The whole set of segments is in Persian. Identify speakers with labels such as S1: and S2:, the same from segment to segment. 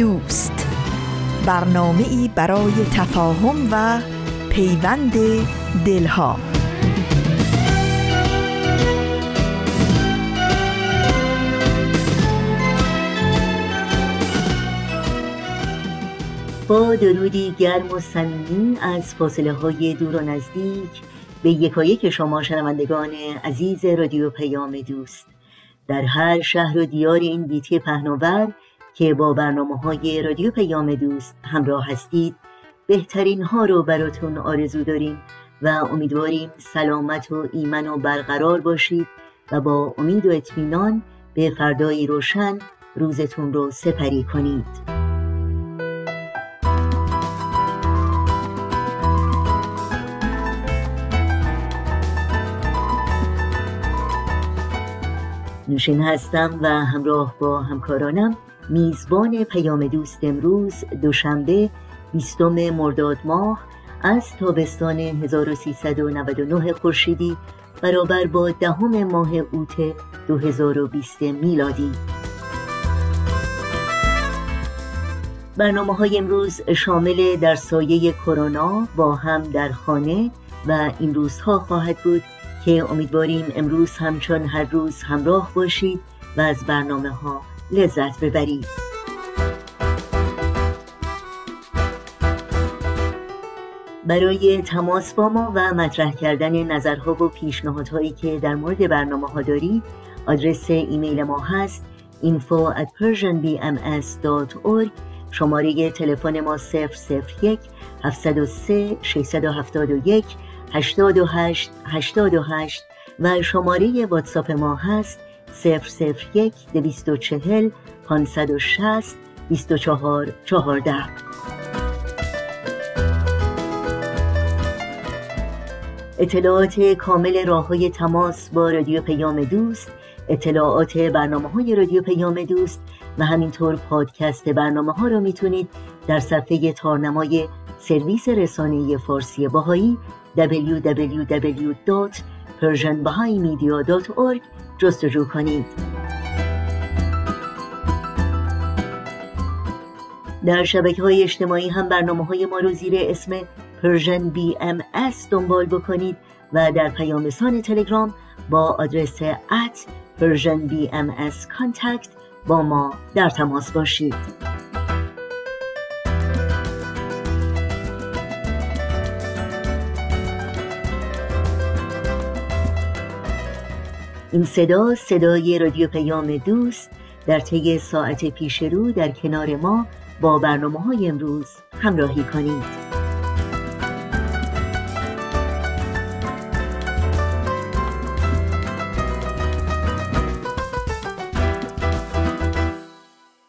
S1: دوست. برنامه ای برای تفاهم و پیوند دلها.
S2: با درودی گرم و صمیمی از فاصله های دور و نزدیک به یکایک شما شنوندگان عزیز رادیو پیام دوست. در هر شهر و دیار این بیتی پهناور که با برنامه های رادیو پیام دوست همراه هستید. بهترین ها رو براتون آرزو داریم و امیدواریم سلامت و ایمن و برقرار باشید و با امید و اطمینان به فردایی روشن روزتون رو سپری کنید. نوشین هستم و همراه با همکارانم میزبان پیام دوست امروز دوشنبه بیستم مرداد ماه از تابستان 1399 خورشیدی برابر با دهم ماه اوت 2020 میلادی. برنامه های امروز شامل در سایه کرونا با هم در خانه و این روزها خواهد بود که امیدواریم امروز همچون هر روز همراه باشید و از برنامه ها لذت ببرید. برای تماس با ما و مطرح کردن نظرها و پیشنهادهایی که در مورد برنامه ها دارید آدرس ایمیل ما هست info at persianbms.org شماره تلفن ما 001 703 671 828 828 و شماره واتساپ ما هست 001 240 560 24 14 اطلاعات کامل راه های تماس با رادیو پیام دوست اطلاعات برنامه های رادیو پیام دوست و همینطور پادکست برنامه ها را می‌تونید در صفحه تارنمای سرویس رسانه فارسی بهایی www.persianbahaimedia.org جستجو کنید. در شبکه های اجتماعی هم برنامه های ما رو زیر اسم Persian BMS دنبال بکنید و در پیام تلگرام با آدرس at Persian BMS با ما در تماس باشید. این صدا صدای رادیو پیام دوست در طی ساعت پیش رو در کنار ما با برنامه های امروز همراهی کنید.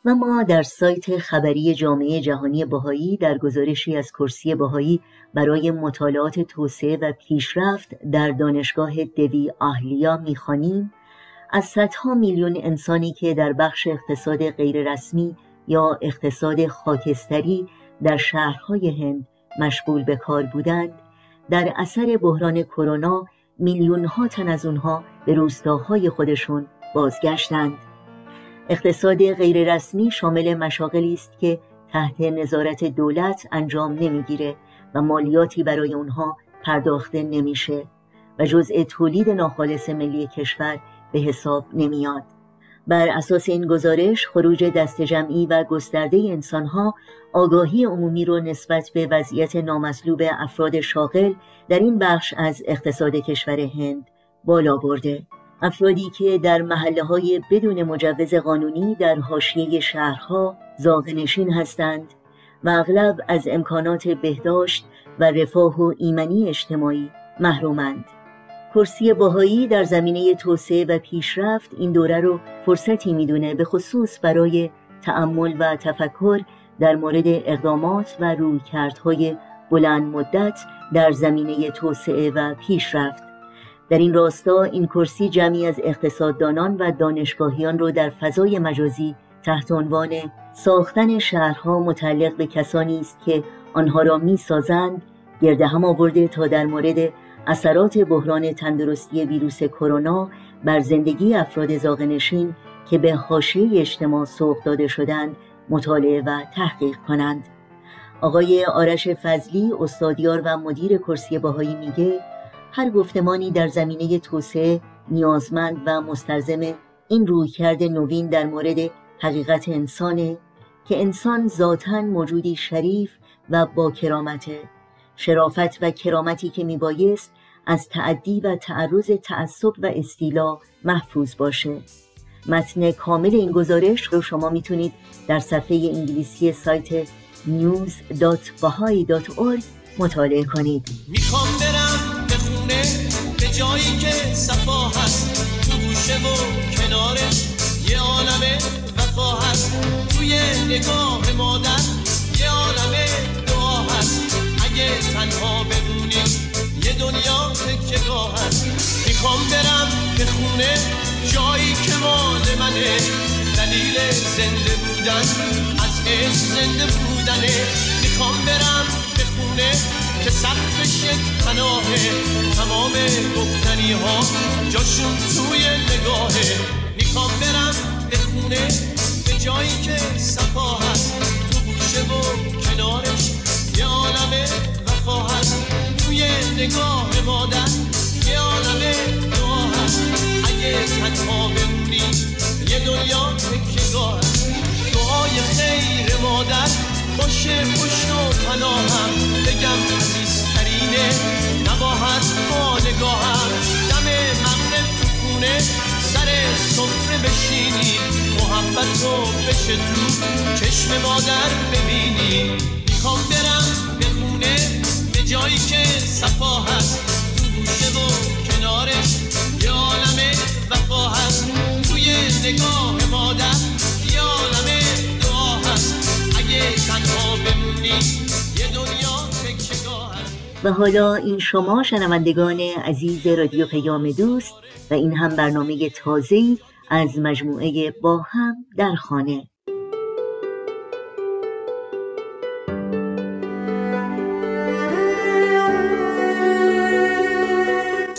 S2: و ما در سایت خبری جامعه جهانی بهایی در گزارشی از کرسی بهایی برای مطالعات توسعه و پیشرفت در دانشگاه دوی آهلیا می‌خوانیم. از صدها میلیون انسانی که در بخش اقتصاد غیررسمی یا اقتصاد خاکستری در شهرهای هند مشغول به کار بودند در اثر بحران کرونا میلیون ها تن از اونها به روستاهای خودشون بازگشتند. اقتصاد غیررسمی شامل مشاغلی است که تحت نظارت دولت انجام نمی‌گیره و مالیاتی برای اونها پرداخته نمیشه و جزء تولید ناخالص ملی کشور به حساب نمیاد. بر اساس این گزارش خروج دست جمعی و گسترده انسانها آگاهی عمومی رو نسبت به وضعیت نامطلوب افراد شاغل در این بخش از اقتصاد کشور هند بالا برده. افرادی که در محله های بدون مجوز قانونی در حاشیه شهرها زاغنشین هستند و اغلب از امکانات بهداشت و رفاه و ایمنی اجتماعی محرومند. کرسی باهایی در زمینه توسعه و پیشرفت این دوره رو فرصتی می‌دونه به خصوص برای تأمل و تفکر در مورد اقدامات و رویکردهای بلند مدت در زمینه توسعه و پیشرفت. در این راستا این کرسی جمعی از اقتصاددانان و دانشگاهیان رو در فضای مجازی تحت عنوان ساختن شهرها متعلق به کسانی است که آنها را می سازند گرد هم آورده تا در مورد اثرات بحران تندرستی ویروس کرونا بر زندگی افراد زاغنشین که به حاشیه اجتماع سوق داده شدند مطالعه و تحقیق کنند. آقای آرش فضلی استادیار و مدیر کرسی باهایی میگه هر گفتمانی در زمینه توسعه نیازمند و مستلزم این رویکرد نوین در مورد حقیقت انسانه که انسان ذاتا موجودی شریف و با کرامته. شرافت و کرامتی که میبایست از تعدی و تعرض تعصب و استیلا محفوظ باشه. متن کامل این گزارش رو شما می‌تونید در صفحه انگلیسی سایت news.bahai.org مطالعه کنید.
S3: می‌خوام برم خونه به جایی که صفا هست. تو گوشه و کنارش یه عالم وفا هست. توی نگاه مادر یه عالم دعا هست. اگه تنها بمونی یه دنیا تکگاه هست. می‌خوام برم به خونه جایی که مال منه. دلیل زنده بودن از عشق زنده بودنه. می‌خوام برم به خونه که سقفش یک پناهه تمام گفتنی ها جاشون توی نگاهه می‌خوام برم به خونه به جایی که صفا هست. تو گوشه و کنارش یه عالم وفا هست. توی نگاه مادر یه عالم دعا هست. اگه تنها بمونی یه دنیا تکیگاه هست؟ خوش پشت و پناهم. بگم عزیزترینه نباهد با نگاهم. دم مغرب تو خونه سر سفره بشینی. محبت رو بشه تو چشم مادر ببینی. می‌خوام برم به خونه به جایی که صفا هست. تو گوشه و کنارش یه عالم وفا هست. توی نگاه مادر
S2: و حالا این شما شنوندگان عزیز رادیو پیام دوست و این هم برنامه تازه‌ای از مجموعه با هم در خانه.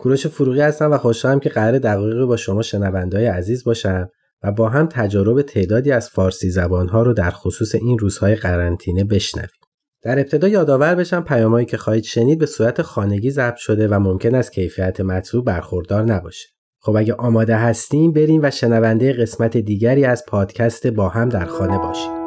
S4: کوروش فروغی هستم و خوشحالم که قرار دقایقی با شما شنوندهای عزیز باشم و با هم تجارب تعدادی از فارسی زبانها رو در خصوص این روزهای قرنطینه بشنویم. در ابتدا یادآور بشم پیامهایی که خواهید شنید به صورت خانگی ضبط شده و ممکن است کیفیت مطلوب برخوردار نباشه. خب اگه آماده هستیم بریم و شنونده قسمت دیگری از پادکست با هم در خانه باشیم.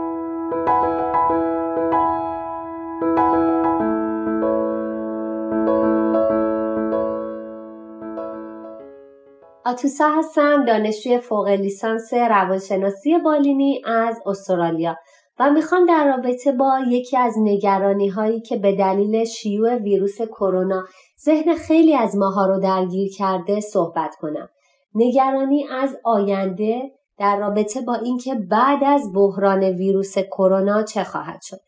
S5: آتوسا هستم دانشجوی فوق لیسانس روانشناسی بالینی از استرالیا و می‌خوام در رابطه با یکی از نگرانی هایی که به دلیل شیوع ویروس کرونا ذهن خیلی از ماها رو درگیر کرده صحبت کنم. نگرانی از آینده در رابطه با اینکه بعد از بحران ویروس کرونا چه خواهد شد.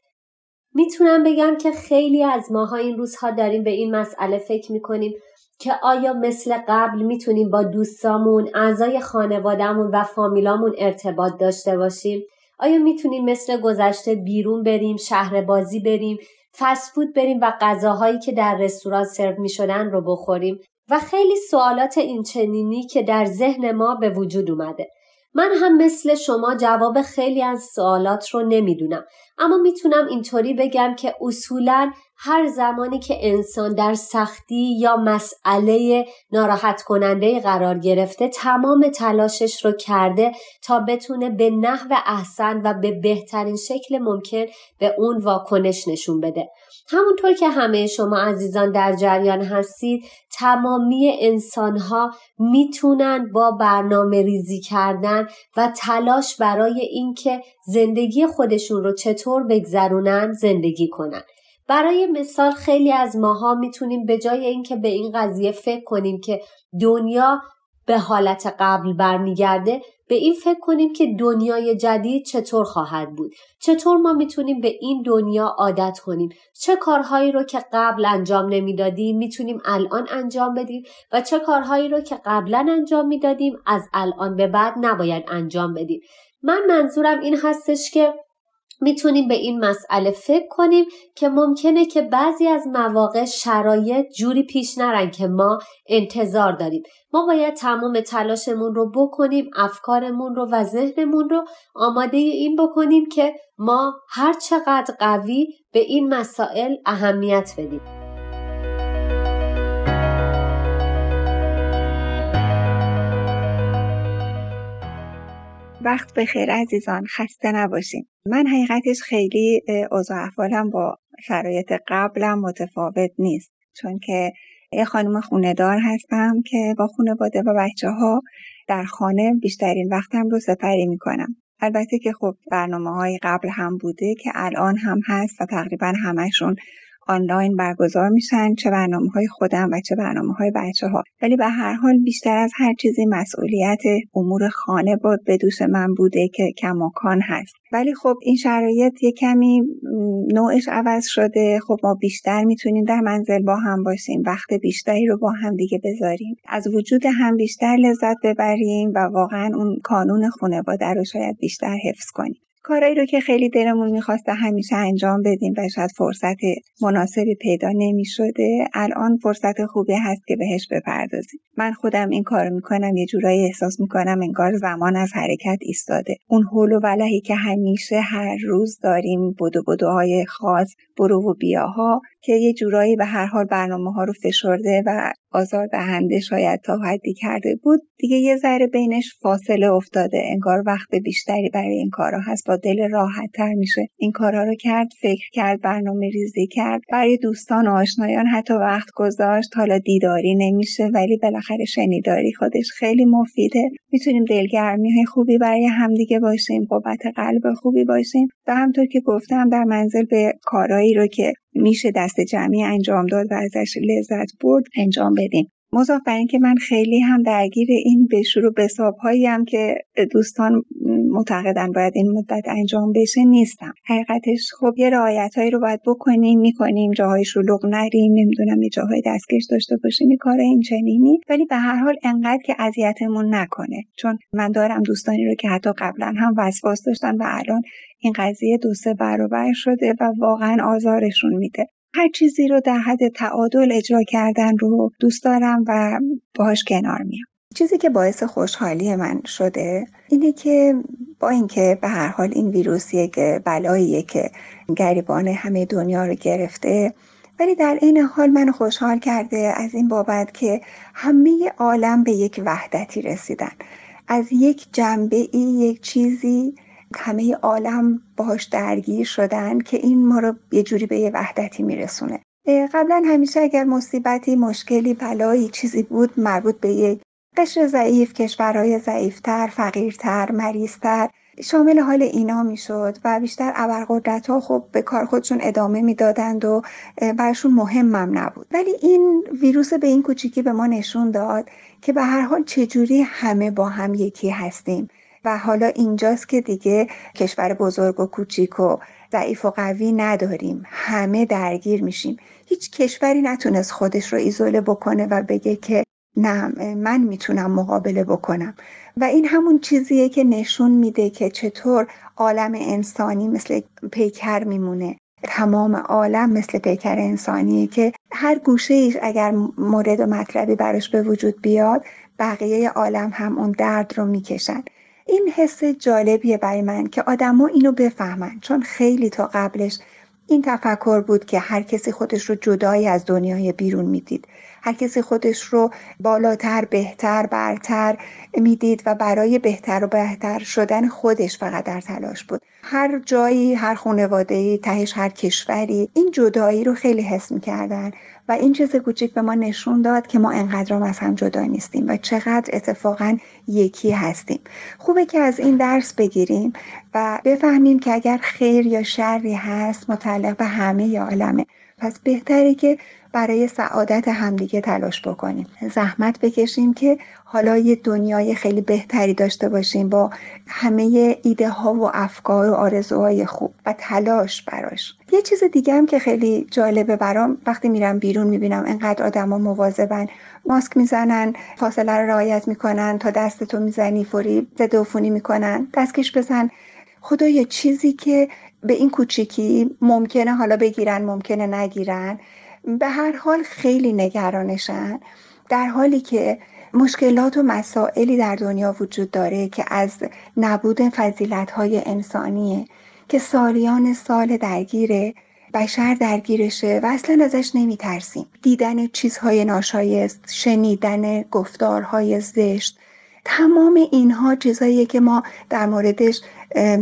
S5: می‌تونم بگم که خیلی از ماها این روزها داریم به این مسئله فکر می‌کنیم که آیا مثل قبل می‌تونیم با دوستامون، اعضای خانوادهمون و فامیلامون ارتباط داشته باشیم؟ آیا می‌تونیم مثل گذشته بیرون بریم، شهر بازی بریم، فسفود بریم و غذاهایی که در رستوران سرو می‌شدن رو بخوریم و خیلی سوالات اینچنینی که در ذهن ما به وجود اومده. من هم مثل شما جواب خیلی از سوالات رو نمی‌دونم اما می‌تونم اینطوری بگم که اصولا هر زمانی که انسان در سختی یا مسئله ناراحت کننده قرار گرفته تمام تلاشش رو کرده تا بتونه به نحو احسن و به بهترین شکل ممکن به اون واکنش نشون بده. همونطور که همه شما عزیزان در جریان هستید تمامی انسانها می‌تونن با برنامه ریزی کردن و تلاش برای اینکه زندگی خودشون رو چطور بگذرونن زندگی کنن. برای مثال خیلی از ماها می‌تونیم به جای اینکه به این قضیه فکر کنیم که دنیا به حالت قبل برمیگرده به این فکر کنیم که دنیای جدید چطور خواهد بود؟ چطور ما می‌تونیم به این دنیا عادت کنیم؟ چه کارهایی رو که قبل انجام نمی‌دادیم می‌تونیم الان انجام بدیم؟ و چه کارهایی رو که قبلا انجام می‌دادیم از الان به بعد نباید انجام بدیم؟ من منظورم این هستش که می‌تونیم به این مسئله فکر کنیم که ممکنه که بعضی از مواقع شرایط جوری پیش نرن که ما انتظار داریم. ما باید تمام تلاشمون رو بکنیم افکارمون رو و ذهنمون رو آماده این بکنیم که ما هر چقدر قوی به این مسائل اهمیت بدیم.
S6: وقت بخیر عزیزان خسته نباشین. من حقیقتش خیلی اوضاع احوالم با شرایط قبلم متفاوت نیست. چون که یه خانم خونه دار هستم که با خانواده و بچه ها در خانه بیشترین وقتم رو سپری می‌کنم. البته که خب برنامه های قبل هم بوده که الان هم هست و تقریبا همشون آنلاین برگزار میشن چه برنامه های خودم و چه برنامه های بچه ها ولی به هر حال بیشتر از هر چیزی مسئولیت امور خانه بود به دوش من بوده که کماکان هست. ولی خب این شرایط یه کمی نوعش عوض شده. خب ما بیشتر می‌تونیم در منزل با هم باشیم. وقت بیشتری رو با هم دیگه بذاریم. از وجود هم بیشتر لذت ببریم و واقعا اون کانون خانواده رو شاید بیشتر حفظ کنیم. کارایی رو که خیلی دلمون می‌خواسته همیشه انجام بدیم و شاید فرصت مناسبی پیدا نمی‌شده الان فرصت خوبی هست که بهش بپردازیم. من خودم این کار می‌کنم یه جورایی احساس می‌کنم انگار زمان از حرکت ایستاده. اون حول و ولهی که همیشه هر روز داریم بدو بدوهای خاص برو و بیاها که یه جورایی به هر حال برنامه ها رو فشرده و آزار دهنده شاید تا حدی کرده بود. دیگه یه ذره بینش فاصله افتاده. انگار وقت بیشتری برای این کارا هست. با دل راحت تر میشه این کارا رو کرد فکر کرد برنامه ریزی کرد. برای دوستان و آشنایان حتی وقت گذاشت. حالا دیداری نمیشه ولی بالاخره شنیداری خودش خیلی مفیده. می‌تونیم دلگرمی های خوبی برای همدیگه باشیم قوت قلب خوبی باشیم. و همطور که گفتم در منزل به کارایی رو که میشه دست جمعی انجام داد و ازش لذت برد انجام بدیم. مضاف بر اینکه من خیلی هم درگیر این بشور و بساب هایی هم که دوستان معتقدن باید این مدت انجام بشه نیستم. حقیقتش خب یه رعایت هایی رو باید بکنیم می‌کنیم جاهای شلوغ نریم نمی‌دونم یه جاهای دستکش داشته باشیم یه کار این ولی به هر حال انقدر که اذیتمون نکنه. چون من دارم دوستانی رو که حتی قبلا هم وسواس داشتن و الان این قضیه دو سه برابر شده و واقعا آزارشون میده. هر چیزی رو در حد تعادل اجرا کردن رو دوست دارم و باهاش کنار میام. چیزی که باعث خوشحالی من شده اینه که با اینکه به هر حال این ویروس یک بلاییه که گریبان همه دنیا رو گرفته ولی در این حال من خوشحال کرده از این بابت که همه عالم به یک وحدتی رسیدن. از یک جنبه ای یک چیزی همه عالم باهاش درگیر شدن که این ما رو یه جوری به یه وحدتی میرسونه. قبلا همیشه اگر مصیبتی مشکلی بلایی چیزی بود مربوط به یک قشر ضعیف کشورهای ضعیفتر فقیرتر مریضتر شامل حال اینا می‌شد و بیشتر ابرقدرت ها خب به کار خودشون ادامه می‌دادند و برشون مهمم نبود. ولی این ویروس به این کوچیکی به ما نشون داد که به هر حال چجوری همه با هم یکی هستیم. و حالا اینجاست که دیگه کشور بزرگ و کوچیک و ضعیف و قوی نداریم. همه درگیر میشیم. هیچ کشوری نتونست خودش رو ایزوله بکنه و بگه که نه من می‌تونم مقابله بکنم. و این همون چیزیه که نشون میده که چطور عالم انسانی مثل پیکر میمونه. تمام عالم مثل پیکر انسانیه که هر گوشه ایش اگر مورد و مطلبی براش به وجود بیاد بقیه عالم هم اون درد رو می‌کشن. این حس جالبیه برای من که آدما اینو بفهمن چون خیلی تا قبلش این تفکر بود که هر کسی خودش رو جدایی از دنیای بیرون می‌دید. هر کسی خودش رو بالاتر بهتر برتر می‌دید و برای بهتر و بهتر شدن خودش فقط در تلاش بود. هر جایی هر خانواده تهش هر کشوری این جدایی رو خیلی حس می‌کردن و این چیز کوچیک به ما نشون داد که ما انقدر از هم جدا نیستیم و چقدر اتفاقا یکی هستیم. خوبه که از این درس بگیریم و بفهمیم که اگر خیر یا شری هست متعلق به همه عالمه. پس بهتره که برای سعادت همدیگه تلاش بکنیم. زحمت بکشیم که حالا یه دنیای خیلی بهتری داشته باشیم با همه ایده ها و افکار و آرزوهای خوب و تلاش براش. یه چیز دیگه هم که خیلی جالبه برام وقتی میرم بیرون می‌بینم انقدر آدما مواظبن ماسک می‌زنن فاصله رو رعایت می‌کنن تا دستتو می‌زنی فوری ضد عفونی می‌کنن دستکش بزن. خدایا چیزی که به این کوچیکی ممکنه حالا بگیرن ممکنه نگیرن. به هر حال خیلی نگرانشن. در حالی که مشکلات و مسائلی در دنیا وجود داره که از نبود فضیلت های انسانیه که سالیان سال درگیره بشر درگیرشه و اصلا ازش نمیترسیم. دیدن چیزهای ناشایست شنیدن گفتارهای زشت تمام اینها چیزهاییه که ما در موردش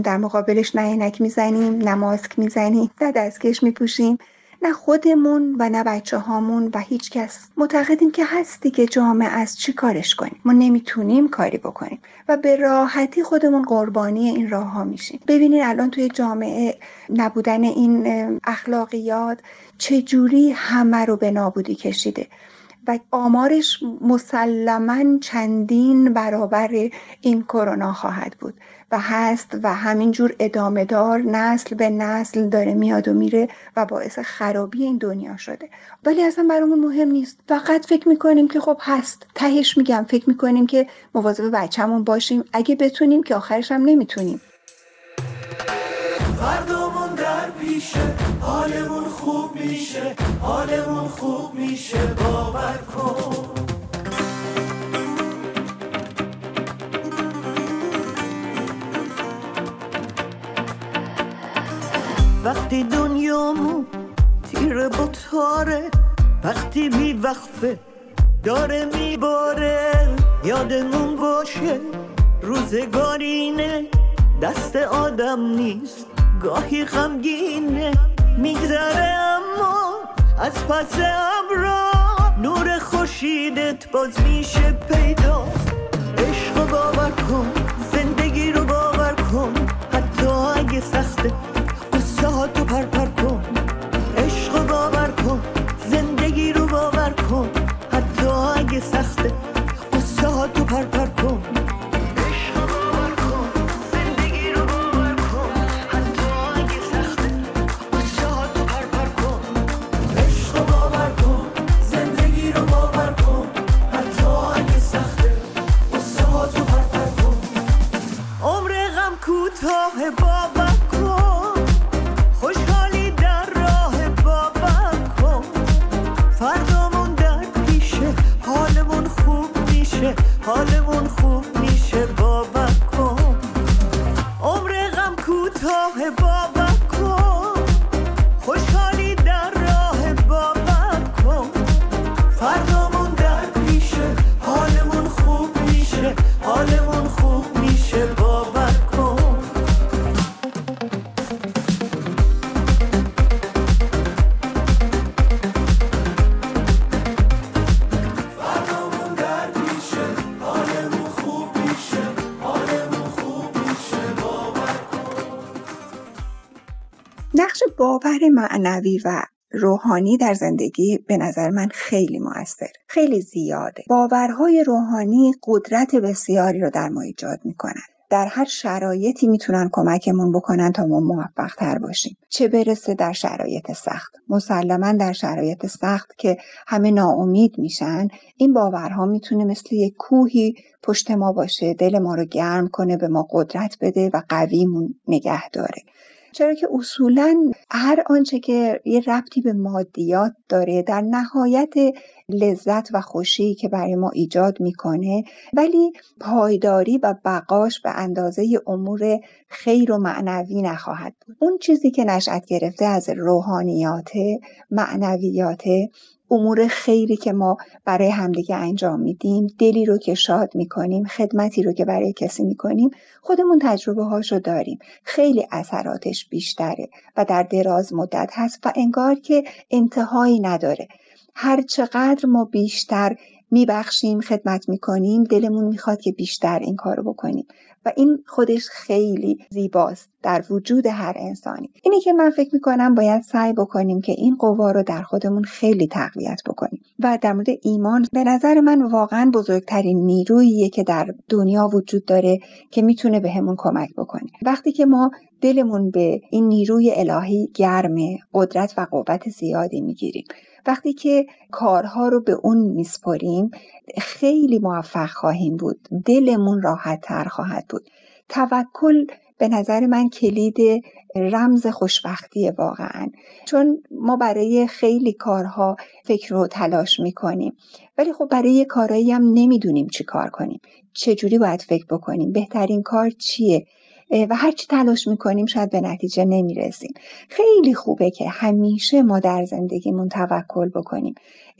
S6: در مقابلش نه عینک می‌زنیم نه ماسک می‌زنیم نه دستکش میپوشیم نه خودمون و نه بچه هامون و هیچ کس. معتقدیم که هستی که جامعه از چی کارش کنیم؟ ما نمی‌تونیم کاری بکنیم و به راحتی خودمون قربانی این راه ها میشیم. ببینید الان توی جامعه نبودن این اخلاقیات چجوری همه رو به نابودی کشیده. و آمارش مسلما چندین برابر این کرونا خواهد بود. و هست و همینجور ادامه دار نسل به نسل داره میاد و میره و باعث خرابی این دنیا شده. ولی اصلا برامون مهم نیست. فقط فکر می‌کنیم که خب هست. تهش میگم فکر می‌کنیم که مواظب بچهمون باشیم. اگه بتونیم که آخرش هم نمی‌تونیم.
S7: پیشه حالمون خوب میشه حالمون خوب میشه باور کن. وقتی دنیامون تیر با تاره وقتی بی وقفه داره میباره یادمون باشه روزگارینه دست آدم نیست. گاهی غمگینه میگذره اما از پس ابرا. نور خوشیدت باز میشه پیدا. عشق باور کن زندگی رو باور کن. حتی اگه سخته قصه تو پر پر باور
S6: معنوی و روحانی در زندگی به نظر من خیلی موثر خیلی زیاده. باورهای روحانی قدرت بسیاری رو در ما ایجاد می‌کنن. در هر شرایطی می‌تونن کمکمون بکنن تا ما موفق تر باشیم. چه برسه در شرایط سخت؟ مسلما در شرایط سخت که همه ناامید میشن این باورها می‌تونه مثل یک کوهی پشت ما باشه دل ما رو گرم کنه به ما قدرت بده و قویمون نگه داره. چرا که اصولا هر آنچه که یه ربطی به مادیات داره در نهایت لذت و خوشی که برای ما ایجاد می‌کنه ولی پایداری و بقاش به اندازه امور خیر و معنوی نخواهد بود. اون چیزی که نشأت گرفته از روحانیات معنویات امور خیری که ما برای همدیگه انجام میدیم دلی رو که شاد می‌کنیم خدمتی رو که برای کسی می‌کنیم خودمون تجربه هاشو داریم. خیلی اثراتش بیشتره و در دراز مدت هست و انگار که انتهایی نداره. هر چقدر ما بیشتر میبخشیم خدمت می‌کنیم دلمون می‌خواد که بیشتر این کارو بکنیم. و این خودش خیلی زیباست در وجود هر انسانی. اینی که من فکر می‌کنم باید سعی بکنیم که این قوا رو در خودمون خیلی تقویت بکنیم و در مورد ایمان به نظر من واقعا بزرگترین نیروییه که در دنیا وجود داره که می‌تونه بهمون کمک بکنه. وقتی که ما دلمون به این نیروی الهی گرمه قدرت و قوت زیادی می‌گیریم وقتی که کارها رو به اون میسپریم خیلی موفق خواهیم بود. دلمون راحت تر خواهد بود. توکل به نظر من کلید رمز خوشبختی واقعا. چون ما برای خیلی کارها فکر و تلاش می‌کنیم. ولی خب برای کارهایی هم نمی‌دونیم چی کار کنیم. چجوری باید فکر بکنیم؟ بهترین کار چیه؟ و هرچی تلاش می‌کنیم شاید به نتیجه نمی‌رسیم. خیلی خوبه که همیشه ما در زندگیمون توکل بکنیم.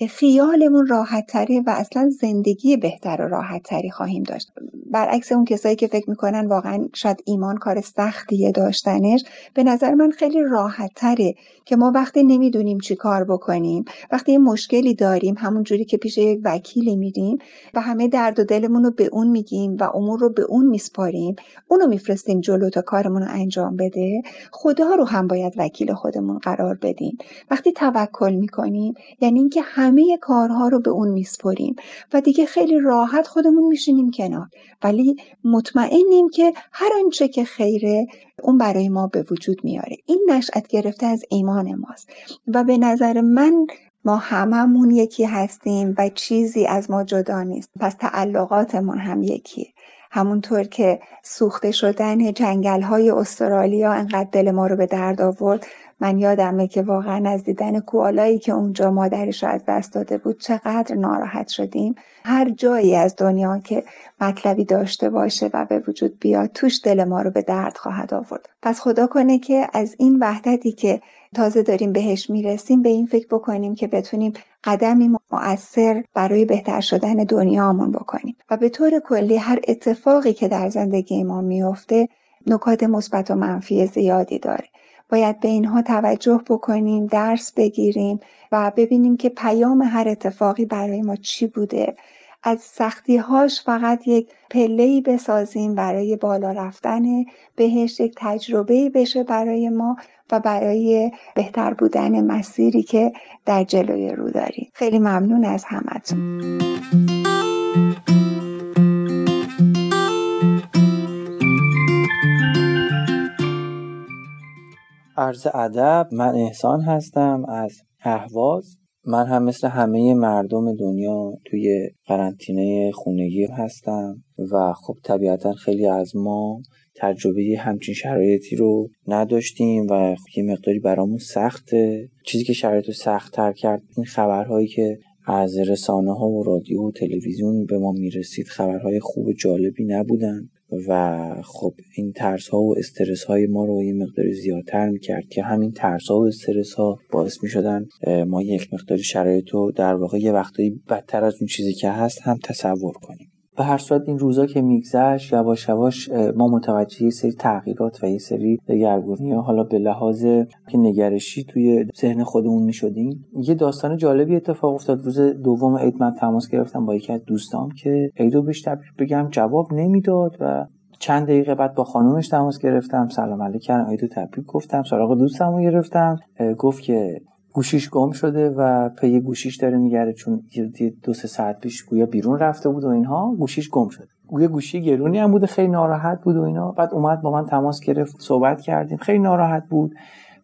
S6: خیالمون راحت تره و اصلا زندگی بهتر و راحت تری خواهیم داشت. برعکس اون کسایی که فکر می‌کنن واقعا شاید ایمان کار سختیه داشتنش به نظر من خیلی راحت تره که ما وقتی نمی‌دونیم چی کار بکنیم وقتی یه مشکلی داریم همون جوری که پیش یک وکیلی میریم و همه درد و دلمون رو به اون میگیم و امور رو به اون میسپاریم اونو میفرستیم جلو تا کارمون رو انجام بده خدا رو هم باید وکیل خودمون قرار بدیم. وقتی توکل می‌کنیم یعنی اینکه همه کارها رو به اون میسپریم و دیگه خیلی راحت خودمون میشینیم کنار. ولی مطمئنیم که هر آنچه که خیره اون برای ما به وجود میاره. این نشأت گرفته از ایمان ماست. و به نظر من ما هممون یکی هستیم و چیزی از ما جدا نیست. پس تعلقاتمون هم یکیه همونطور که سوخته شدن جنگل های استرالیا انقدر دل ما رو به درد آورد من یادمه که واقعا از دیدن کوالایی که اونجا مادرش رو از دست داده بود چقدر ناراحت شدیم. هر جایی از دنیا که مطلبی داشته باشه و به وجود بیاد توش دل ما رو به درد خواهد آورد. پس خدا کنه که از این وحدتی که تازه داریم بهش می‌رسیم به این فکر بکنیم که بتونیم قدمی مؤثر برای بهتر شدن دنیامون بکنیم. و به طور کلی هر اتفاقی که در زندگی ما میفته نکات مثبت و منفی زیادی داره. باید به اینها توجه بکنیم درس بگیریم و ببینیم که پیام هر اتفاقی برای ما چی بوده. از سختی هاش فقط یک پله بسازیم برای بالا رفتن بهش یک تجربه بشه برای ما و برای بهتر بودن مسیری که در جلوی رو داریم. خیلی ممنون از همتون.
S8: عرض ادب من احسان هستم از اهواز. من هم مثل همه مردم دنیا توی قرنطینه خونگی هستم و خب طبیعتا خیلی از ما تجربه همچین شرایطی رو نداشتیم و یه مقداری برامون سخته. چیزی که شرایط رو سختتر کرد این خبرهایی که از رسانه ها و رادیو و تلویزیون به ما می‌رسید خبرهای خوب و جالبی نبودن. و خب این ترس ها و استرس های ما رو یه مقدار زیادتر می‌کرد که همین ترس ها و استرس ها باعث می‌شدن ما یک مقدار شرایط رو در واقع یه وقتایی بدتر از اون چیزی که هست هم تصور کنیم. به هر صورت این روزا که میگذشت یواش یواش ما متوجه یه سری تغییرات و یه سری دگرگونی حالا به لحاظ که نگرشی توی ذهن خودمون می‌شدیم یه داستان جالبی اتفاق افتاد. روز دوم عید من تماس گرفتم با یکی از دوستام که عیدو بهش تبریک بگم جواب نمی‌داد و چند دقیقه بعد با خانومش تماس گرفتم. سلام علیک کردم عیدو تبریک گفتم. سراغ دوستمو گرفتم. گفت که گوشیش گم شده و پی گوشیش داره میگرده چون دو سه ساعت پیش گویا بیرون رفته بود و اینها گوشیش گم شده. یه گوشی گرونی هم بوده خیلی ناراحت بود و اینا. بعد اومد با من تماس گرفت صحبت کردیم. خیلی ناراحت بود.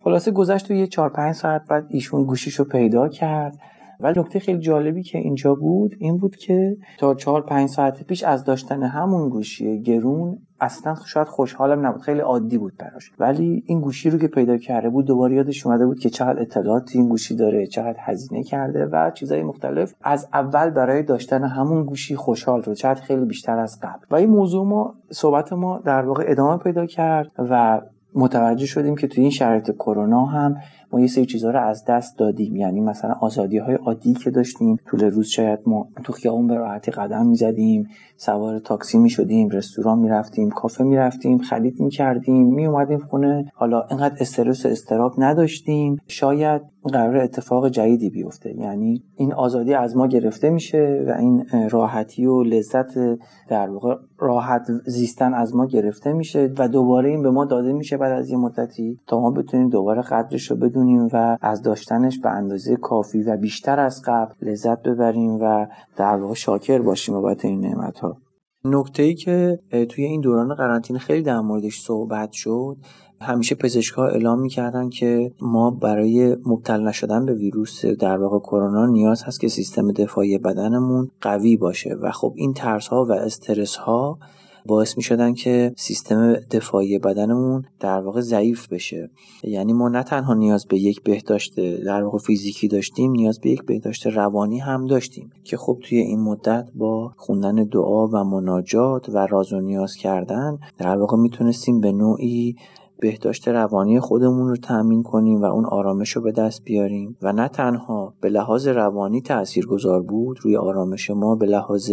S8: خلاصه گذشت تو یه چهار پنج ساعت بعد ایشون گوشیشو پیدا کرد. ولی نکته خیلی جالبی که اینجا بود این بود که تا چهار پنج ساعت پیش از داشتن همون گوشی گرون اصلا شاید خوشحالم نبود. خیلی عادی بود براش. ولی این گوشی رو که پیدا کرده بود دوباره یادش اومده بود که چقدر اطلاعاتی این گوشی داره چقدر هزینه کرده و چیزهای مختلف از اول برای داشتن همون گوشی خوشحال شد. چقدر خیلی بیشتر از قبل. و این موضوع ما صحبت ما در واقع ادامه پیدا کرد و متوجه شدیم که توی این شرایط کرونا هم ما یه سری چیزها رو از دست دادیم. یعنی مثلا آزادی های عادی که داشتیم. طول روز شاید ما تو خیابون به راحتی قدم می‌زدیم. سوار تاکسی می شدیم رستوران می‌رفتیم کافه می‌رفتیم خرید می‌کردیم می اومدیم خونه. حالا اینقدر استرس و استراب نداشتیم. شاید قرار اتفاق جدیدی بیفته. یعنی این آزادی از ما گرفته میشه و این راحتی و لذت در واقع راحت زیستن از ما گرفته میشه و دوباره این به ما داده میشه بعد از یه مدتی تا ما بتونیم دوباره قدرش رو بدونیم و از داشتنش به اندازه کافی و بیشتر از قبل لذت ببریم و در واقع شاکر باشیم بابت این نعمت ها نکته ای که توی این دوران قرنطینه خیلی در موردش صحبت شد همیشه پزشکها اعلام می‌کردن که ما برای مبتلا نشدن به ویروس در واقع کرونا نیاز هست که سیستم دفاعی بدنمون قوی باشه. و خب این ترس ها و استرس ها باعث می شدن که سیستم دفاعی بدنمون در واقع ضعیف بشه. یعنی ما نه تنها نیاز به یک بهداشت در واقع فیزیکی داشتیم نیاز به یک بهداشت روانی هم داشتیم که خب توی این مدت با خوندن دعا و مناجات و راز و نیاز کردن در واقع می‌تونستیم به نوعی بهداشت روانی خودمون رو تأمین کنیم و اون آرامش رو به دست بیاریم. و نه تنها به لحاظ روانی تأثیر گذار بود روی آرامش ما به لحاظ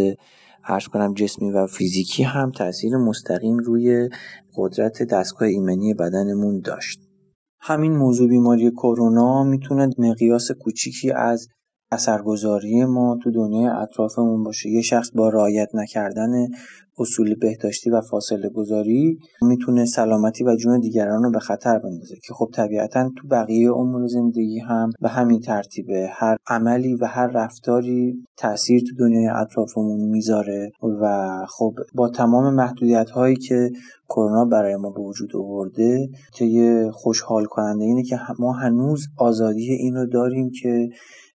S8: ارز کنم جسمی و فیزیکی هم تاثیر مستقیم روی قدرت دستگاه ایمنی بدنمون داشت. همین موضوع بیماری کرونا می‌تونه مقیاس کوچیکی از اثرگذاری ما تو دنیای اطرافمون باشه. یه شخص با رعایت نکردن اصول بهداشتی و فاصله گذاری می‌تونه سلامتی و جون دیگران رو به خطر بندازه که خب طبیعتا تو بقیه امور زندگی هم به همین ترتیبه. هر عملی و هر رفتاری تاثیر تو دنیای اطرافمون می‌ذاره و خب با تمام محدودیت هایی که کرونا برای ما به وجود آورده یه خوشحال کننده اینه که ما هنوز آزادی این رو داریم که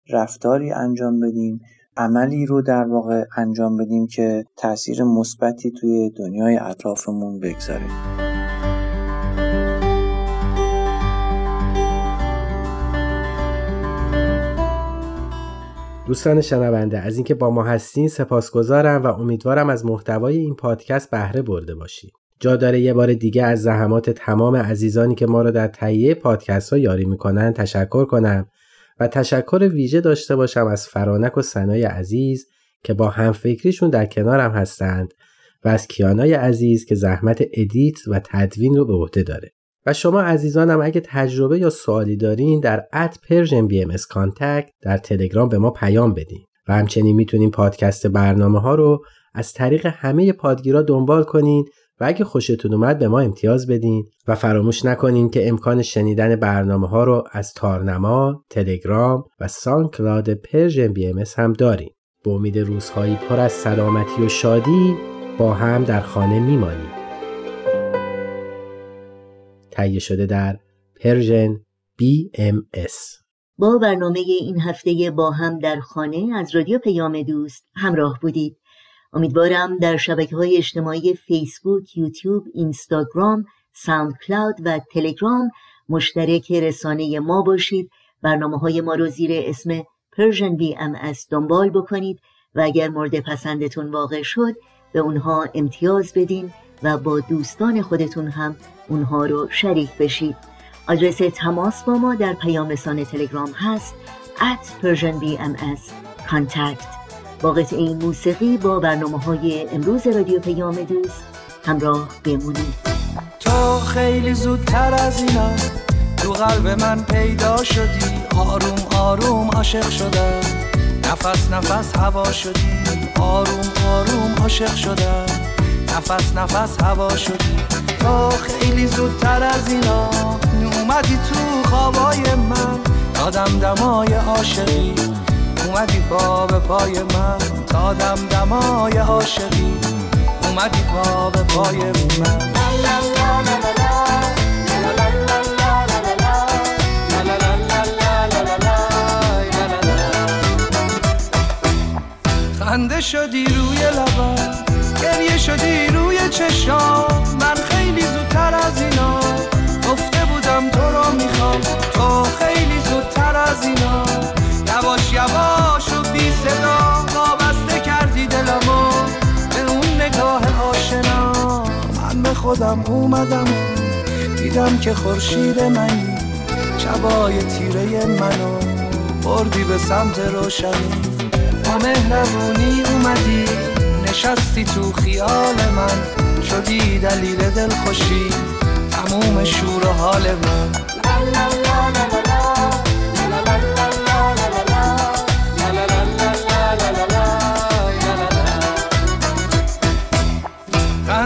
S8: رفتاری انجام بدیم عملی رو در واقع انجام بدیم که تاثیر مثبتی توی دنیای اطرافمون بگذاره
S4: دوستان شنونده از اینکه با ما هستین سپاسگزارم و امیدوارم از محتوای این پادکست بهره برده باشید. جا داره یه بار دیگه از زحمات تمام عزیزانی که ما رو در تهیه پادکست ها یاری می‌کنن تشکر کنم و تشکر ویژه داشته باشم از فرانک و سنای عزیز که با همفکریشون در کنارم هستند و از کیانای عزیز که زحمت ادیت و تدوین رو به عهده داره. و شما عزیزانم اگه تجربه یا سوالی دارین در at Persian BMS در تلگرام به ما پیام بدین. و همچنین می‌تونین پادکست برنامه ها رو از طریق همه پادگیرا دنبال کنین و اگه خوشتون اومد به ما امتیاز بدین و فراموش نکنین که امکان شنیدن برنامه ها رو از تارنما، تلگرام و SoundCloud Persian BMS هم دارین. به امید روزهایی پر از سلامتی و شادی با هم در خانه میمانیم. تهیه شده در Persian BMS
S9: با برنامه این هفته با هم در خانه از رادیو پیام دوست همراه بودید. امیدوارم در شبکه های اجتماعی فیسبوک، یوتیوب، اینستاگرام، SoundCloud و تلگرام مشترک رسانه ما باشید. برنامه های ما رو زیر اسم Persian BMS دنبال بکنید و اگر مورد پسندتون واقع شد به اونها امتیاز بدین و با دوستان خودتون هم اونها رو شریک بشید. آدرس تماس با ما در پیام رسانه تلگرام هست at Persian BMS contact. با قطعه موسیقی با برنامه های امروز رادیو پیام دوست همراه بمونید.
S10: تو خیلی زودتر از اینا تو قلب من پیدا شدی. آروم آروم عاشق شدم. نفس نفس هوا شدی. آروم آروم عاشق شدم. نفس نفس هوا شدی. تو خیلی زودتر از اینا اومدی تو خوابای من. دادم دمای عاشقی. اومدی پا به پای من. تا دم دمای عاشقی. اومدی پا به پای من. خنده شدی روی لبا گریه شدی روی چشام. من خیلی زودتر از اینا. گفته بودم تو رو می‌خوام. تو خیلی زودتر از اینا. یواش یواش صدا وابسته کردی دلمو. به اون نگاه آشنا. من به خودم اومدم. دیدم که خورشید منی. شبای تیره منو. بردی به سمت روشنی. با مهربونی اومدی. نشستی تو خیال من. شدی دلیل دلخوشی. تموم شور و حال من.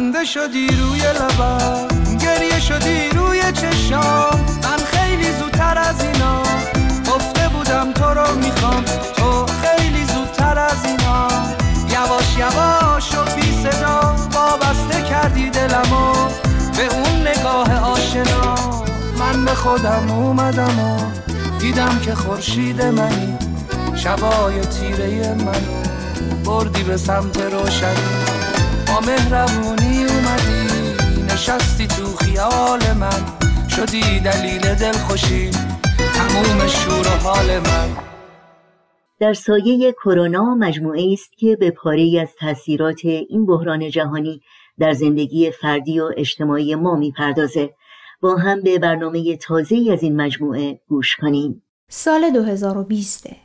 S10: خنده شدی روی لبم گریه شدی روی چشام من خیلی زودتر از اینا گفته بودم تو رو می‌خوام. تو خیلی زودتر از اینا. یواش یواش و بی صدا وابسته کردی دلمو به اون نگاه آشنا. من به خودم اومدم و دیدم که خورشید منی. شبای تیره منو بردی به سمت روشنی. با مهربونی اومدی نشستی تو خیال من. شدی دلیل دلخوشی تموم شور و حال من.
S9: در سایه کرونا مجموعه است که به پاره از تاثیرات این بحران جهانی در زندگی فردی و اجتماعی ما می‌پردازه. با هم به برنامه تازه از این مجموعه گوش کنیم.
S11: سال 2020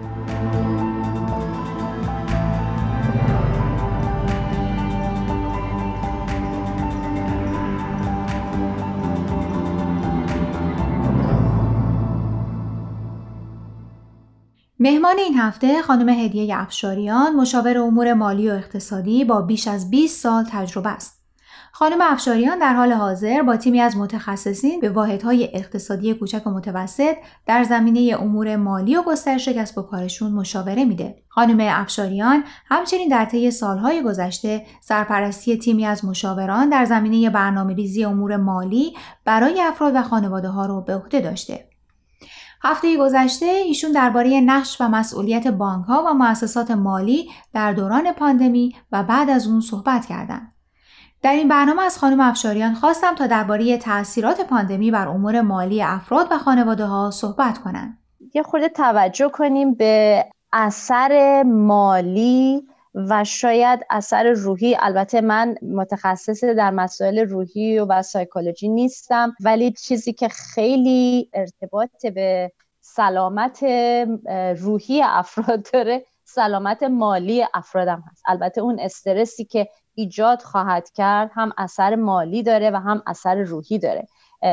S11: مهمان این هفته خانم هدیه افشاریان مشاور امور مالی و اقتصادی با بیش از 20 سال تجربه است. خانم افشاریان در حال حاضر با تیمی از متخصصین به واحدهای اقتصادی کوچک و متوسط در زمینه امور مالی و گسترش کسب و کارشون مشاوره میده. خانم افشاریان همچنین در طی سالهای گذشته سرپرستی تیمی از مشاوران در زمینه برنامه‌ریزی امور مالی برای افراد و خانواده ها رو به عهده داشته. هفته گذشته ایشون درباره نقش و مسئولیت بانک ها و مؤسسات مالی در دوران پاندمی و بعد از اون صحبت کردند. در این برنامه از خانم افشاریان خواستم تا درباره تاثیرات پاندمی بر امور مالی افراد و خانواده ها صحبت کنند.
S12: یه خورده توجه کنیم به اثر مالی و شاید اثر روحی البته من متخصص در مسائل روحی و سایکولوژی نیستم ولی چیزی که خیلی ارتباط به سلامت روحی افراد داره سلامت مالی افرادم هست. البته اون استرسی که ایجاد خواهد کرد هم اثر مالی داره و هم اثر روحی داره.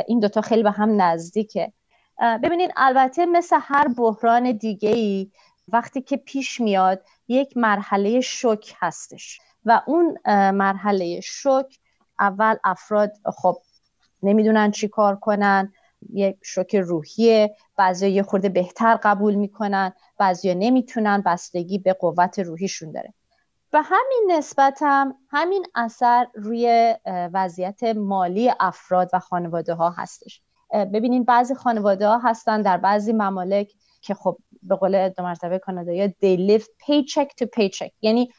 S12: این دوتا خیلی به هم نزدیکه. ببینید البته مثل هر بحران دیگه ای وقتی که پیش میاد یک مرحله شک هستش. و اون مرحله شک اول افراد خب نمی‌دونن چی کار کنن یک شوک روحیه بعضی یه خورده بهتر قبول می‌کنن بعضی نمی‌تونن بستگی به قوت روحیشون داره. به همین نسبت هم همین اثر روی وضعیت مالی افراد و خانواده ها هستش ببینین بعضی خانواده ها هستن در بعضی ممالک که خب به قول دو مرتبه کانادایی they live paycheck to paycheck. یعنی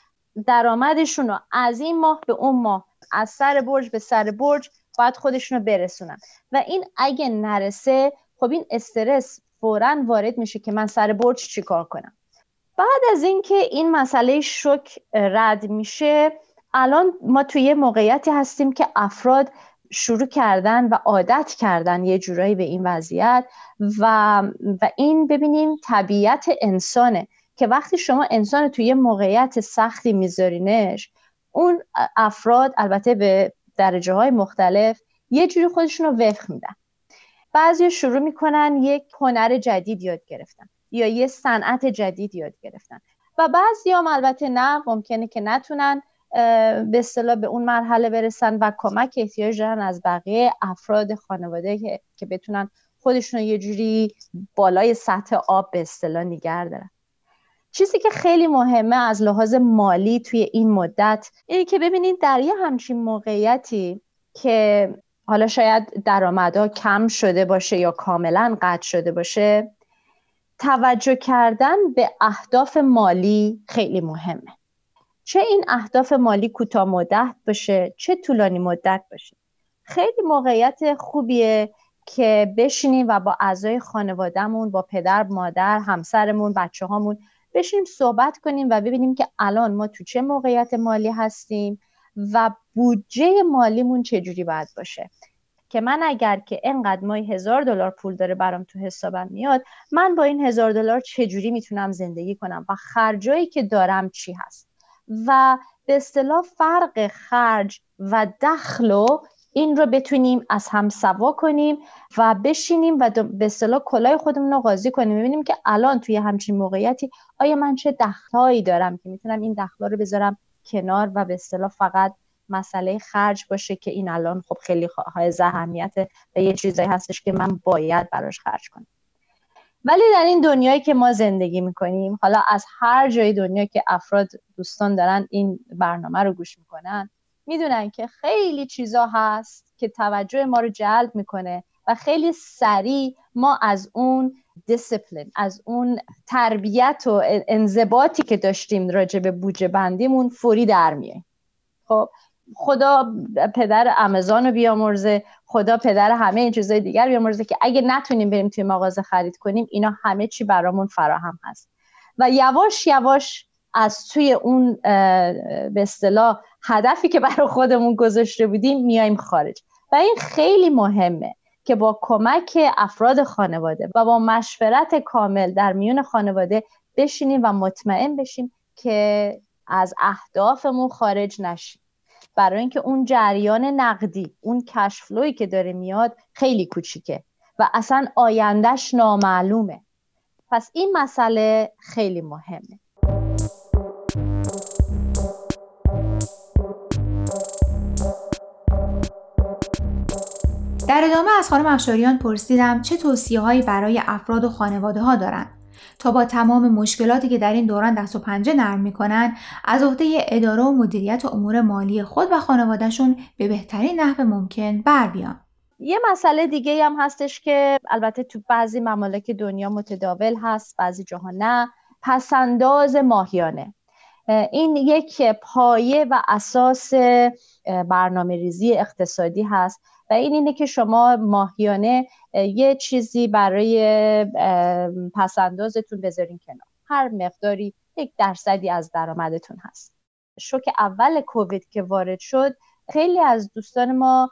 S12: درآمدشون رو از این ماه به اون ماه از سر برج به سر برج باید خودشون رو برسونن. و این اگه نرسه خب این استرس فورا وارد میشه که من سر برج چیکار کنم؟ بعد از اینکه این مسئله شک رد میشه الان ما توی موقعیتی هستیم که افراد شروع کردن و عادت کردن یه جورایی به این وضعیت و, و این ببینین طبیعت انسانه که وقتی شما انسان توی یه موقعیت سختی میذارینش اون افراد البته به درجه های مختلف یه جوری خودشون رو وفق میدن. بعضی شروع می‌کنن یک هنر جدید یاد گرفتن یا یه صنعت جدید یاد گرفتن و بعضی هم البته نه ممکنه که نتونن به اصطلاح به اون مرحله برسن و کمک احتیاج دارن از بقیه افراد خانواده که, که بتونن خودشون یه جوری بالای سطح آب به اصطلاح نگر دارن. چیزی که خیلی مهمه از لحاظ مالی توی این مدت اینه که ببینید در یه همچین موقعیتی که حالا شاید درآمدها کم شده باشه یا کاملا قطع شده باشه توجه کردن به اهداف مالی خیلی مهمه. چه این اهداف مالی کوتاه مدت باشه چه طولانی مدت باشه. خیلی موقعیت خوبیه که بشینیم و با اعضای خانوادهمون با پدر مادر همسرمون بچه هامون بشینیم صحبت کنیم و ببینیم که الان ما تو چه موقعیت مالی هستیم و بودجه مالیمون چجوری باید باشه. که من اگر که انقدر ماهی هزار دلار پول داره برام تو حسابم میاد من با این هزار دلار چجوری می‌تونم زندگی کنم و خرجایی که دارم چی هست؟ و به اصطلاح فرق خرج و دخل این رو بتونیم از هم سوا کنیم و بشینیم و به اصطلاح کلای خودمون رو قاضی کنیم. ببینیم که الان توی همچین موقعیتی آیا من چه دخلهایی دارم که می‌تونم این دخلا رو بذارم کنار و به اصطلاح فقط مسئله خرج باشه که این الان خب خیلی های اهمیت و یه چیزایی هستش که من باید براش خرج کنم. ولی در این دنیایی که ما زندگی می‌کنیم حالا از هر جای دنیا که افراد دوستان دارن این برنامه رو گوش می‌کنن می‌دونن که خیلی چیزا هست که توجه ما رو جلب می‌کنه و خیلی سریع ما از اون دیسپلین از اون تربیت و انضباطی که داشتیم راجع به بودجه بندیمون فوری در میه خب خدا پدر امازون رو بیامرزه خدا پدر همه این چیزای دیگر بیامرزه که اگه نتونیم بریم توی مغازه خرید کنیم اینا همه چی برامون فراهم هست. و یواش یواش از توی اون به اصطلاح هدفی که برای خودمون گذاشته بودیم میایم خارج. و این خیلی مهمه که با کمک افراد خانواده و با مشورت کامل در میون خانواده بشینیم و مطمئن بشیم که از اهدافمون خارج نشیم. برای اینکه اون جریان نقدی اون کشفلوی که داره میاد خیلی کوچیکه و اصلا آیندهش نامعلومه. پس این مسئله خیلی مهمه.
S11: در ادامه از خانم افشاریان پرسیدم چه توصیه هایی برای افراد و خانواده ها دارند تا با تمام مشکلاتی که در این دوران دست و پنجه نرم می‌کنن از عهده اداره و مدیریت امور مالی خود و خانوادهشون به بهترین نحو ممکن بر بیان.
S12: یه مسئله دیگه هم هستش که البته تو بعضی ممالک دنیا متداول هست بعضی جاها نه پسنداز ماهیانه. این یک پایه و اساس برنامه ریزی اقتصادی هست. و این اینه که شما ماهیانه یه چیزی برای پسندازتون بذارین کنار. هر مقداری یک درصدی از درآمدتون هست. شوک اول کووید که وارد شد خیلی از دوستان ما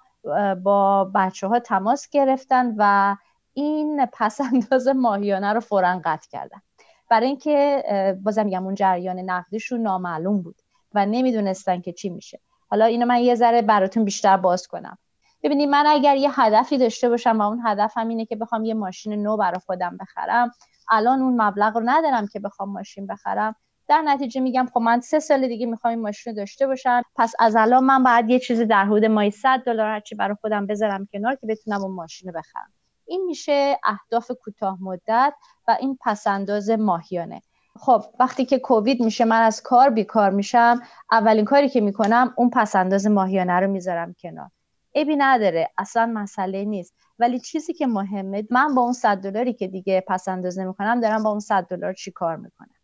S12: با بچه ها تماس گرفتن و این پسنداز ماهیانه رو فورا قطع کردن. برای اینکه بازم میگم اون جریان نقدیشون نامعلوم بود و نمی‌دونستن که چی میشه. حالا اینو من یه ذره براتون بیشتر باز کنم. ببینید من اگر یه هدفی داشته باشم و اون هدفم اینه که بخوام یه ماشین نو برای خودم بخرم الان اون مبلغ رو ندارم که بخوام ماشین بخرم. در نتیجه میگم خب من سه سال دیگه می‌خوام این ماشین رو داشته باشم. پس از الان من باید یه چیزی در حدود مای 100 دلار هرچی برای خودم بذارم کنار که بتونم اون ماشین رو بخرم. این میشه اهداف کوتاه مدت و این پسنداز ماهیانه. خب وقتی که کووید میشه من از کار بیکار میشم اولین کاری که می‌کنم اون پسنداز ماهیانه رو می‌ذارم کنار. ابی نداره اصلا مسئله نیست. ولی چیزی که مهمه من با اون صد دلاری که دیگه پس انداز نمی‌کنم دارم با اون صد دلار چی کار می‌کنم؟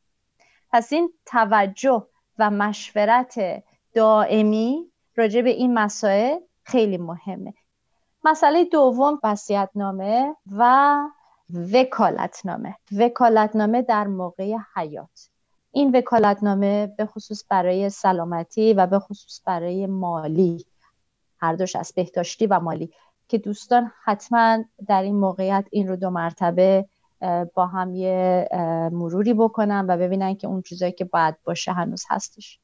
S12: پس این توجه و مشورت دائمی راجع به این مسائل خیلی مهمه. مسئله دوم نامه و وکالتنامه. وکالتنامه در موقع حیات. این وکالتنامه به خصوص برای سلامتی و به خصوص برای مالی هر دوش از بهداشتی و مالی. که دوستان حتما در این موقعیت این رو دو مرتبه با هم یه مروری بکنن و ببینن که اون چیزایی که باید باشه هنوز هستش.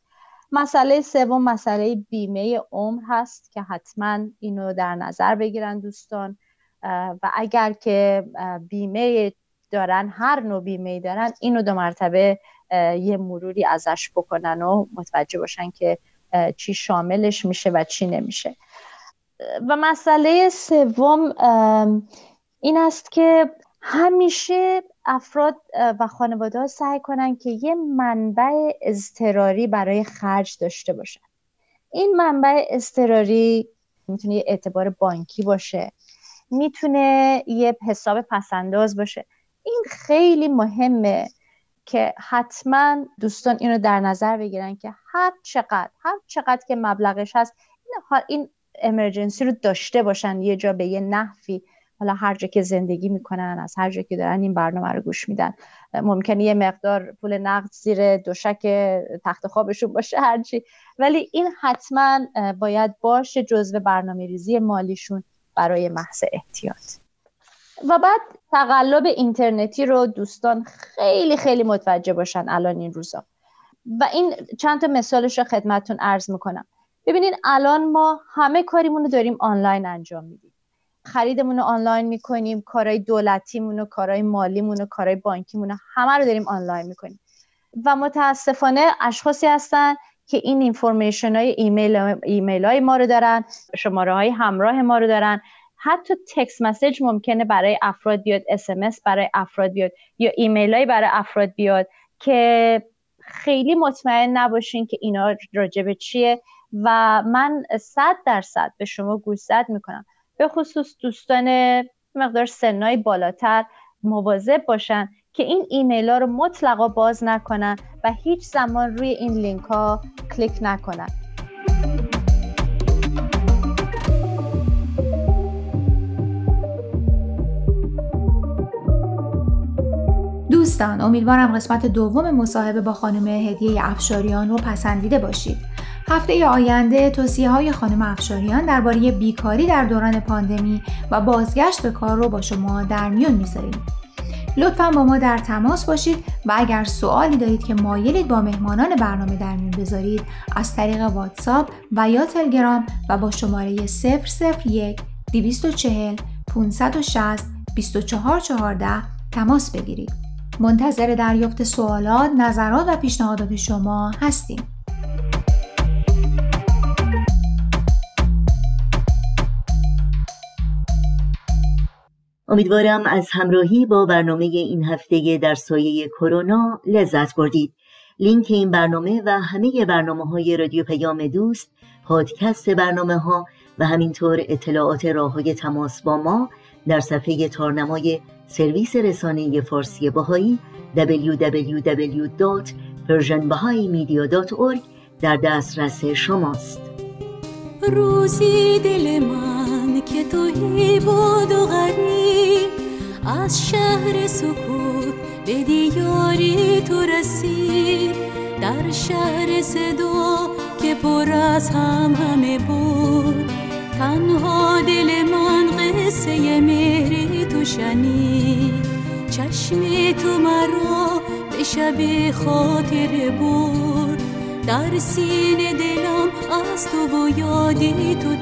S12: مسئله سوم مسئله بیمه عمر هست که حتما اینو در نظر بگیرن دوستان. و اگر که بیمه دارن هر نوع بیمه دارن اینو دو مرتبه یه مروری ازش بکنن و متوجه باشن که چی شاملش میشه و چی نمیشه. و مسئله سوم این است که همیشه افراد و خانواده ها سعی کنن که یه منبع اضطراری برای خرج داشته باشن. این منبع اضطراری می‌تونه یه اعتبار بانکی باشه می‌تونه یه حساب پسنداز باشه. این خیلی مهمه که حتما دوستان اینو در نظر بگیرن که هر چقدر هر چقدر که مبلغش هست این, این امرجنسی رو داشته باشن یه جا به یه نحوی. حالا هر جا که زندگی می‌کنن از هر جا که دارن این برنامه رو گوش میدن. ممکنه یه مقدار پول نقد زیر دوشک تخت خوابشون باشه هرچی ولی این حتما باید باشه جزو برنامه ریزی مالیشون برای محض احتیاط. و بعد تقلب اینترنتی رو دوستان خیلی خیلی متوجه باشن الان این روزا. و این چند تا مثالش رو خدمتتون عرض می‌کنم. ببینین الان ما همه کاریمون رو داریم آنلاین انجام میدیم. خریدمون رو آنلاین می‌کنیم کارهای دولتیمون و کارهای مالیمون و کارهای بانکیمون همه رو داریم آنلاین می‌کنیم. و متاسفانه اشخاصی هستن که این information های ایمیل, ایمیل های ما رو دارن شماره های همراه ما رو دارن. حتی text message ممکنه برای افراد بیاد SMS برای افراد بیاد یا ایمیل های برای افراد بیاد که خیلی مطمئن نباشین که اینا راجع به چیه. و من صد درصد به شما گوشزد می‌کنم. به خصوص دوستان مقدار سنای بالاتر مواظب باشن که این ایمیل ها رو مطلقا باز نکنن و هیچ زمان روی این لینک ها کلیک نکنن.
S11: دوستان امیدوارم قسمت دوم مصاحبه با خانم هدیه افشاریان رو پسندیده باشید. هفته آینده توصیه های خانم افشاریان درباره بیکاری در دوران پاندمی و بازگشت به کار رو با شما در میون می‌ذاریم لطفا با ما در تماس باشید و اگر سوالی دارید که مایلید با مهمانان برنامه در میون بذارید از طریق واتساپ و یا تلگرام و با شماره 001 240 560 2414 تماس بگیرید. منتظر دریافت سوالات، نظرات و پیشنهادات شما هستیم.
S9: امیدوارم از همراهی با برنامه این هفته در سایه کرونا لذت بردید. لینک این برنامه و همه برنامه های رادیو پیام دوست پادکست برنامه ها و همینطور اطلاعات راه های تماس با ما در صفحه تارنمای سرویس رسانه فارسی باهایی www.persianbahaimedia.org در دسترس شماست.
S13: روزی دل من که توی بود و غریب از شهر سکوت به دیاری تو رسید در شهر صدا که پر از هم همه بود. تنها دل من قصه مهری تو شنید چشم تو مرا به شب خاطر بود در سینه دلم از تو و یادی تو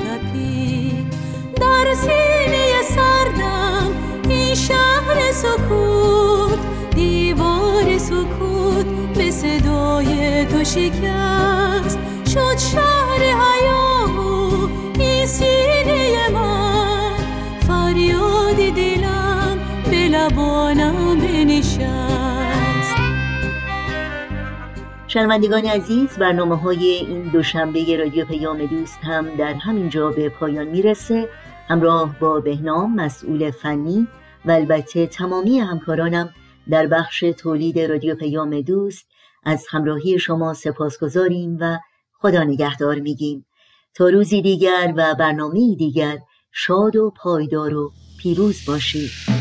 S13: در سینه سردم. این شهر سکوت دیوار سکوت به صدای تو شکست. شد شهر حیاه این سینه من. فریاد دلم به لبانم بنشست
S2: شنوندگان عزیز برنامه های این دوشنبه رادیو پیام دوست هم در همین جا به پایان می‌رسه. همراه با بهنام مسئول فنی و البته تمامی همکارانم در بخش تولید رادیو پیام دوست از همراهی شما سپاسگزاریم و خدا نگهدار میگیم. تا روزی دیگر و برنامه دیگر شاد و پایدار و پیروز باشید.